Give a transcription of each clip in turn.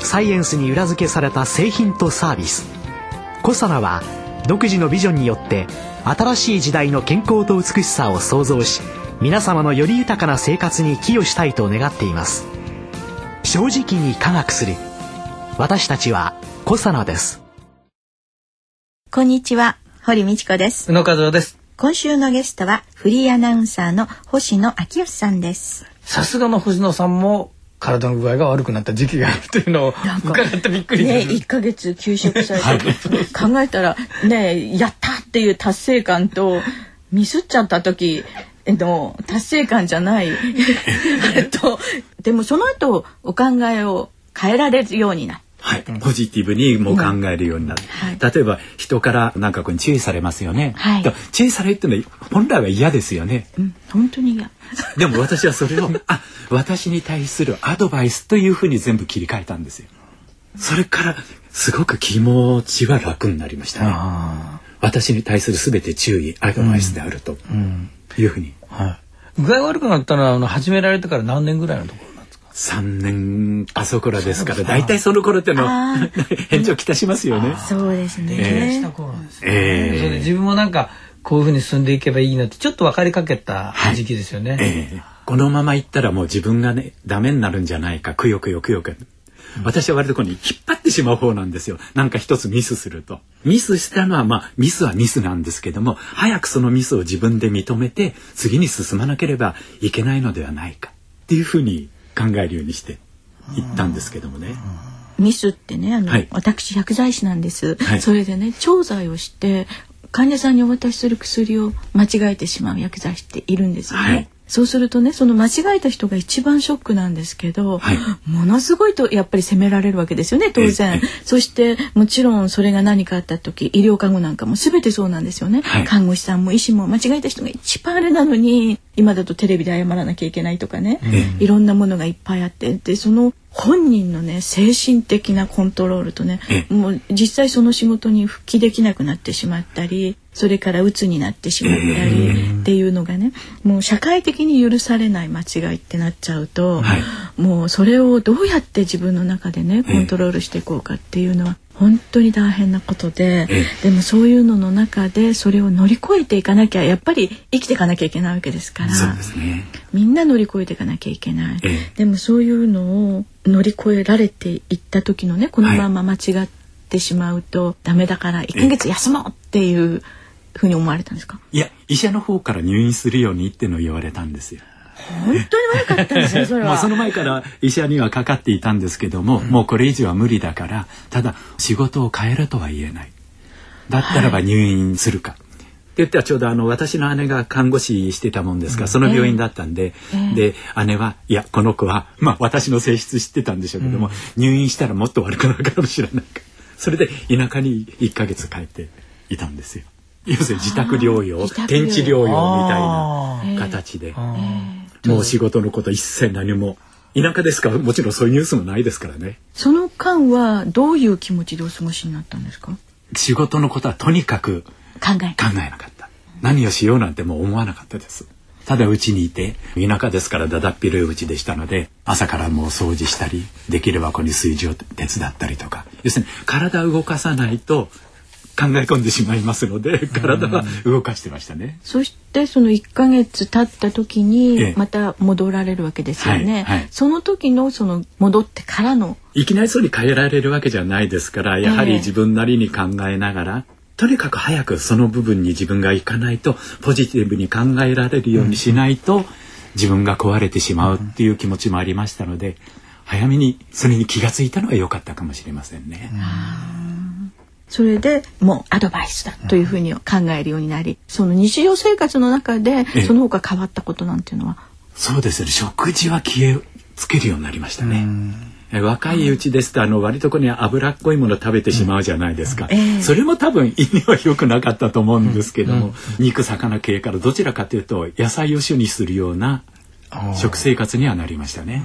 サイエンスに裏付けされた製品とサービス。コサナは独自のビジョンによって新しい時代の健康と美しさを創造し皆様のより豊かな生活に寄与したいと願っています。正直に科学する。私たちはコサナです。こんにちは。堀道子です。宇野和夫です。今週のゲストはフリーアナウンサーの星野昭義さんです。さすがの星野さんも体の具合が悪くなった時期があるというのを伺ってびっくりね一ヶ月休職されて、はい、考えたらね やったっていう達成感とミスっちゃった時の達成感じゃない。とでもその後お考えを変えられるようになったはい、ポジティブにも考えるようになる、うん。はい、例えば人からなんかこう注意されますよね、はい、注意されるってのは本来は嫌ですよね、うん、本当に嫌。でも私はそれを あ私に対するアドバイスというふうに全部切り替えたんですよ。それからすごく気持ちは楽になりましたね。私に対する全て注意アドバイスであると。いうふうに、うんはい、具合悪くなったのはあの始められてから何年ぐらいのところ三年あそこらですから大体その頃っての 返事をきたしますよね。そうですね。えー、えー、それで自分もなんかこういうふうに進んでいけばいいなってちょっと分かりかけた時期ですよね。はい、えー、このままいったらもう自分がねダメになるんじゃないかくよくよくよく。私は割とこに引っ張ってしまう方なんですよ。なんか一つミスすると。ミスしたのはまあミスはミスなんですけども、早くそのミスを自分で認めて次に進まなければいけないのではないかっていうふうに考えるようにして行ったんですけどもね。ミスってねあの、はい、私薬剤師なんです、はい、それでね調剤をして患者さんにお渡しする薬を間違えてしまう薬剤師っているんですよね。はいそうするとねその間違えた人が一番ショックなんですけど、はい、ものすごいとやっぱり責められるわけですよね当然、そしてもちろんそれが何かあった時医療看護なんかも全てそうなんですよね、はい、看護師さんも医師も間違えた人が一番あれなのに今だとテレビで謝らなきゃいけないとかね、いろんなものがいっぱいあって。でその本人のね精神的なコントロールとねもう実際その仕事に復帰できなくなってしまったりそれから鬱になってしまったりっていうのがねもう社会的に許されない間違いってなっちゃうと、はい、もうそれをどうやって自分の中でねコントロールしていこうかっていうのは本当に大変なことででもそういうのの中でそれを乗り越えていかなきゃやっぱり生きていかなきゃいけないわけですから、ね、みんな乗り越えていかなきゃいけない。でもそういうのを乗り越えられていった時のねこのまま間違ってしまうとダメだから1ヶ月休もうっていうふうに思われたんですか？いや医者の方から入院するようにっての言われたんですよ。本当に悪かったんですよそれは。もうその前から医者にはかかっていたんですけども、うん、もうこれ以上は無理だからただ仕事を変えるとは言えない。だったらば入院するか。はいって言ったらちょうどあの私の姉が看護師してたもんですから、その病院だったんで、えー、で姉はいやこの子はまあ私の性質知ってたんでしょうけども、うん、入院したらもっと悪くなるかもしれないか。それで田舎に1ヶ月帰っていたんですよ。要するに自宅療養転地療養みたいな形で、もう仕事のこと一切何も。田舎ですか？らもちろんそういうニュースもないですからね。その間はどういう気持ちでお過ごしになったんですか？仕事のことはとにかく考え。考えなかった。何をしようなんてもう思わなかったです。ただ家にいて田舎ですからだだっ広いうちでしたので朝からもう掃除したりできればここに炊事を手伝ったりとか。要するに体を動かさないと考え込んでしまいますので体は動かしてましたね。そしてその1ヶ月経った時にまた戻られるわけですよね。はいはい、その時のその戻ってからの。いきなりそうに変えられるわけじゃないですからやはり自分なりに考えながら、とにかく早くその部分に自分がいかないとポジティブに考えられるようにしないと、自分が壊れてしまうっていう気持ちもありましたので早めにそれに気が付いたのは良かったかもしれませんね。それでもうアドバイスだというふうに考えるようになり、その日常生活の中でその他変わったことなんていうのは？そうですね。食事は消えつけるようになりましたね。若いうちですとあの割とこに脂っこいもの食べてしまうじゃないですか、それも多分意味は良くなかったと思うんですけども、肉魚系からどちらかというと野菜を主にするような食生活にはなりましたね。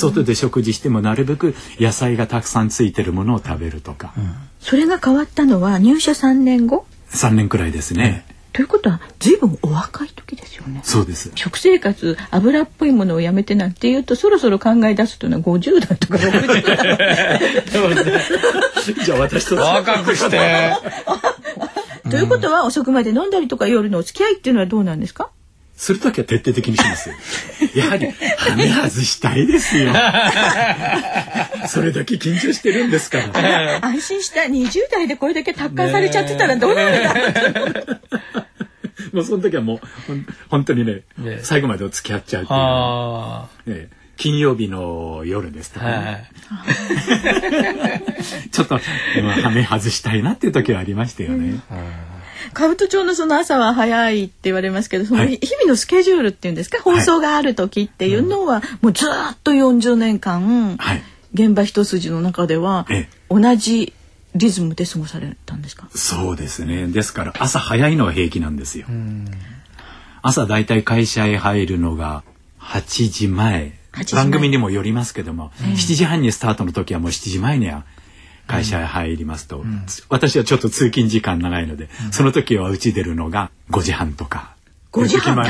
外で食事してもなるべく野菜がたくさんついてるものを食べるとか、それが変わったのは入社3年後？3年くらいですね、ということは随分お若い時ですよね。そうです。食生活油っぽいものをやめてなんていうとそろそろ考え出すというのは50代とか60代。じゃあ私と若くして。ということは遅くまで飲んだりとか夜のお付き合いっていうのはどうなんですか？するときは徹底的にしますよ。やはり、はめ外したいですよ。それだけ緊張してるんですから。安心した。20代でこれだけ達観されちゃってたらどうなるんだもうその時はもう、本当にね、ね最後までお付き合っちゃうっていう。ね金曜日の夜ですとか、ね、ちょっと、はめ外したいなっていう時はありましたよね。兜町のその朝は早いって言われますけどその日々のスケジュールっていうんですか、放送がある時っていうのは、もうずっと40年間、現場一筋の中では同じリズムで過ごされたんですか？そうですね。ですから朝早いのは平気なんですよ。朝だいたい会社へ入るのが8時前。番組にもよりますけども、7時半にスタートの時はもう7時前には会社へ入りますと、うん、私はちょっと通勤時間長いので、うん、その時はうち出るのが5時半とか。5時半？は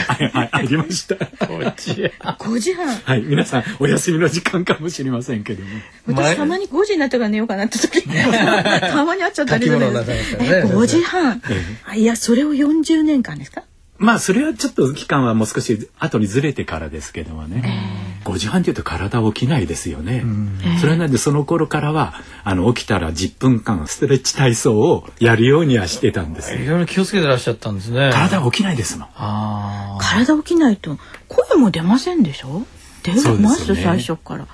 い、ありました。5時半。はい、皆さんお休みの時間かもしれませんけども。私たまに5時になったから寝ようかなって時 たまにあっちゃったりする。5時半。いや、それを40年間ですか？まあそれはちょっと期間はもう少し後にずれてからですけどもね、えー、5時半っていうと体起きないですよね、それなんでその頃からはあの起きたら10分間ストレッチ体操をやるようにはしてたんです。いろいろ気をつけてらっしゃったんですね。体起きないですもん。体起きないと声も出ませんでしょ？出ます、ね、最初から。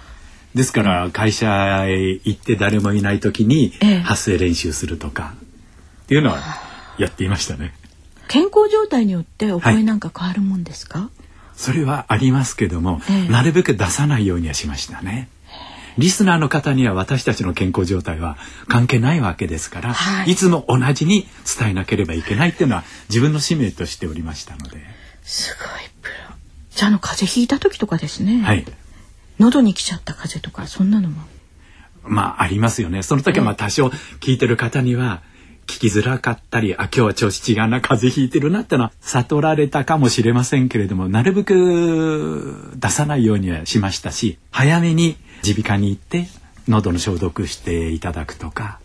ですから会社へ行って誰もいない時に発声練習するとかっていうのはやっていましたね、健康状態によってお声なんか変わるもんですか、はい、それはありますけども、ええ、なるべく出さないようにはしましたね。リスナーの方には私たちの健康状態は関係ないわけですから、はい、いつも同じに伝えなければいけないっていうのは自分の使命としておりましたので。すごいプロ。じゃあの風邪ひいた時とかですね。はい。喉に来ちゃった風邪とかそんなのも？まあありますよね。その時はまあ多少聞いてる方には、聞きづらかったり、あ、今日は調子違うな、風邪ひいてるなってのは悟られたかもしれませんけれども、なるべく出さないようにはしましたし、早めに耳鼻科に行って喉の消毒していただくとか。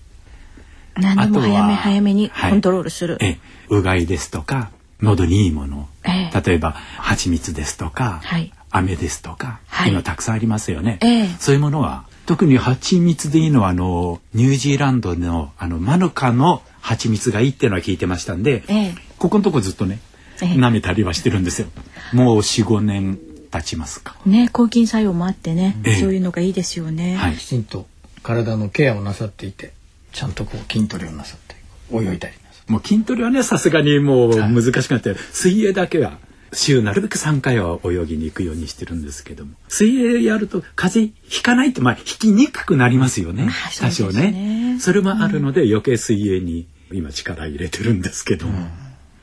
何でも早め早めにコントロールする。はい、えうがいですとか、喉にいいもの、ええ、例えば蜂蜜ですとか、はい、飴ですとか、はい、今たくさんありますよね、え、そういうものは特に蜂蜜でいいのはあのニュージーランドのあのマヌカの蜂蜜がいいっていうのは聞いてましたんで、ええ、ここのとこずっとね、ええ、舐めたりはしてるんですよ。もう4、5年経ちますか。ね、抗菌作用もあってね、え、そういうのがいいですよね。はい、きちんと体のケアをなさっていて、ちゃんとこう筋トレをなさって泳いだりもう筋トレはねさすがにもう難しくなって、はい、水泳だけは週なるべく3回は泳ぎに行くようにしてるんですけども水泳やると風邪ひかないってまあ引きにくくなりますよね、多少ね。それもあるので、余計水泳に今力入れてるんですけど。も、うん、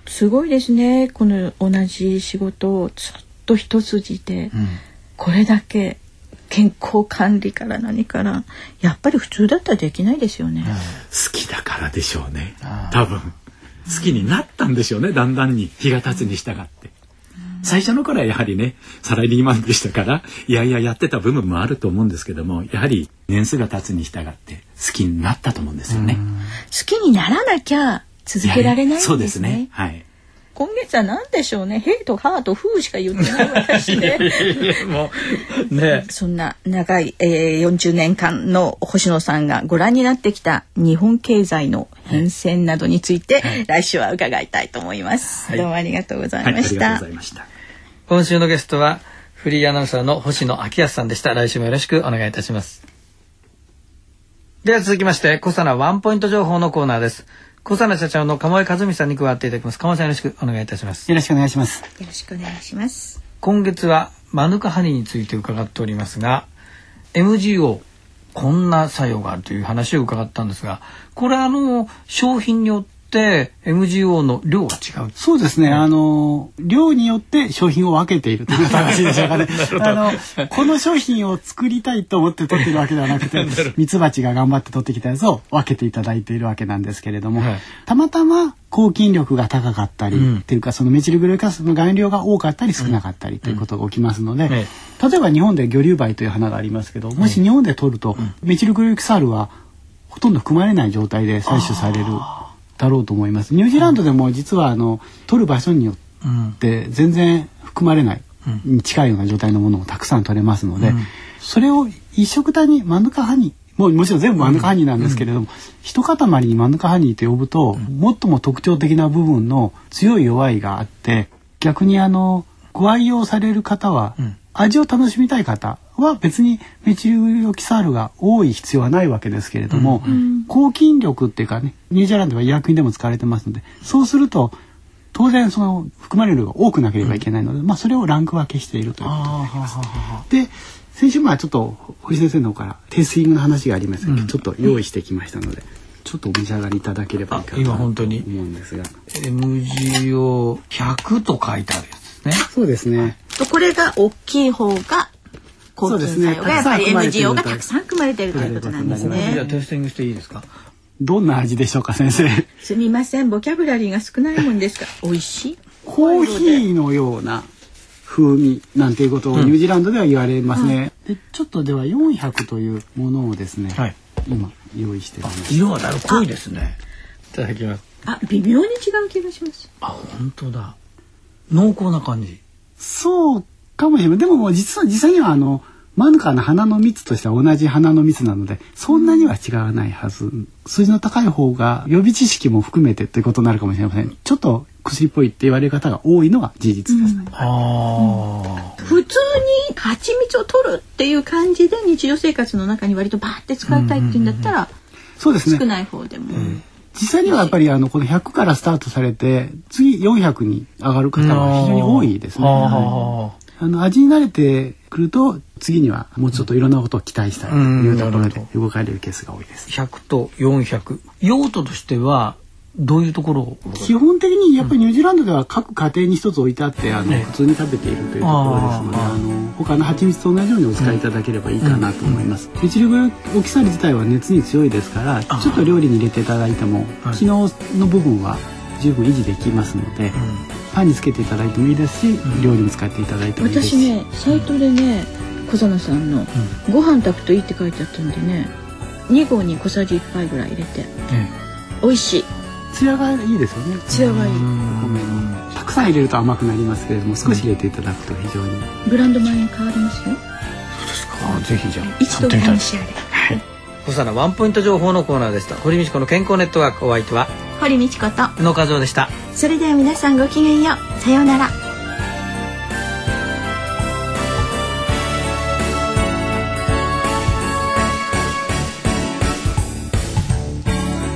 すごいですね。この同じ仕事をずっと一筋で、うん、これだけ健康管理から何からやっぱり普通だったらできないですよね、うん、好きだからでしょうね。多分。好きになったんでしょうね。だんだんに。日が経つに従って。最初の頃はやはりねサラリーマンでしたからいやいややってた部分もあると思うんですけどもやはり年数が経つに従って好きになったと思うんですよね。好きにならなきゃ続けられないんですね。そうですね。はい。今月は何でしょうね。ヘイとハーとフーしか言ってない私ね。もうね。そんな長い、えー、40年間の星野さんがご覧になってきた日本経済の変遷などについて、はい、来週は伺いたいと思います、はい。どうもありがとうございました。はい、今週のゲストはフリーアナウンサーの星野昭康さんでした。来週もよろしくお願いいたします。では続きまして、小佐ワンポイント情報のコーナーです。小佐社長の鴨井和美さんに加わっていただきます。鴨井さんよろしくお願いいたします。よろしくお願いします。よろしくお願いします。今月はマヌカハニーについて伺っておりますが、MGO こんな作用があるという話を伺ったんですがこれあの商品によって MGO の量が違うそうですね、あの量によって商品を分けているというのが正しいでしょうかね あのこの商品を作りたいと思って取ってるわけではなくてミツバチが頑張って取ってきたやつを分けていただいているわけなんですけれども、はい、たまたま抗菌力が高かったり、うん、っていうかそのメチルグロイカスの含量が多かったり少なかったりということが起きますので、例えば日本で魚竜梅という花がありますけどもし日本で取ると、メチルグロイクサールはほとんど含まれない状態で採取されるだろうと思います。ニュージーランドでも実はあの取る場所によって全然含まれない、に近いような状態のものもたくさん取れますので、それを一色単にマヌカハニーもうもちろん全部マヌカハニーなんですけれども、一塊にマヌカハニーと呼ぶと、最も特徴的な部分の強い弱いがあって逆にあのご愛用される方は、味を楽しみたい方は別にメチルオキサールが多い必要はないわけですけれども、うん、抗菌力っていうかねニュージーランドは医薬品でも使われてますのでそうすると当然その含まれる量が多くなければいけないので、うん、まあそれをランク分けしているということになります。で先週まあちょっと堀先生の方からテイスティングの話がありましたけど、うん、ちょっと用意してきましたので。ちょっとお召し上がりいただければいいかと思うんですが。MGO100 と書いてあるやつですね。そうですね。これが大きい方が抗菌作用がやっぱり MGO がたくさん含まれているということなんですね。じゃあテスティングしていいですか？どんな味でしょうか先生。すみませんボキャブラリーが少ないもんですが美味しい？コーヒーのような風味なんていうことをニュージーランドでは言われますね。うん、でちょっとでは400というものをですね、はい、今用意して色はだいぶ濃いですね。いただきます。あ微妙に違う気がします。あ本当だ。濃厚な感じ。そうかもしれない。でも実は実際にはあのマヌカの花の蜜としては同じ花の蜜なのでそんなには違わないはず。数字の高い方が予備知識も含めてということになるかもしれません。ちょっと薬っぽいって言われる方が多いのは事実ですね、うん、普通に蜂蜜を取るっていう感じで日常生活の中に割とバーって使いたいっていうんだったら、そうですね。少ない方でも、うん実際にはやっぱりあのこの100からスタートされて次400に上がる方が非常に多いですね。はい、あ。の味に慣れてくると次にはもうちょっといろんなことを期待したいというところで動かれるケースが多いです。100と400用途としてはどういうところを？基本的にやっぱりニュージーランドでは各家庭に一つ置いてあってあの、普通に食べているというところですのであの他の蜂蜜と同じようにお使いいただければいいかなと思います。メチルグオキサリ自体は熱に強いですからちょっと料理に入れていただいても機能の部分は十分維持できますので、パンにつけていただいてもいいですし、料理に使っていただいてもいいです。し私ねサイトでね小園さんの、ご飯炊くといいって書いてあったんでね2合に小さじ1杯ぐらい入れて、美味しい艶がいいですよね。艶がいい。米のたくさん入れると甘くなりますけれども少し入れていただくと非常に、ブランド米に変わりますよ。そうですか。ぜひじゃあ一度試しあれはい。小さなワンポイント情報のコーナーでした堀道子の健康ネットワークお相手は？堀道子と。宇野和夫でした。それでは皆さんごきげんよう。さようなら。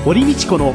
堀道子の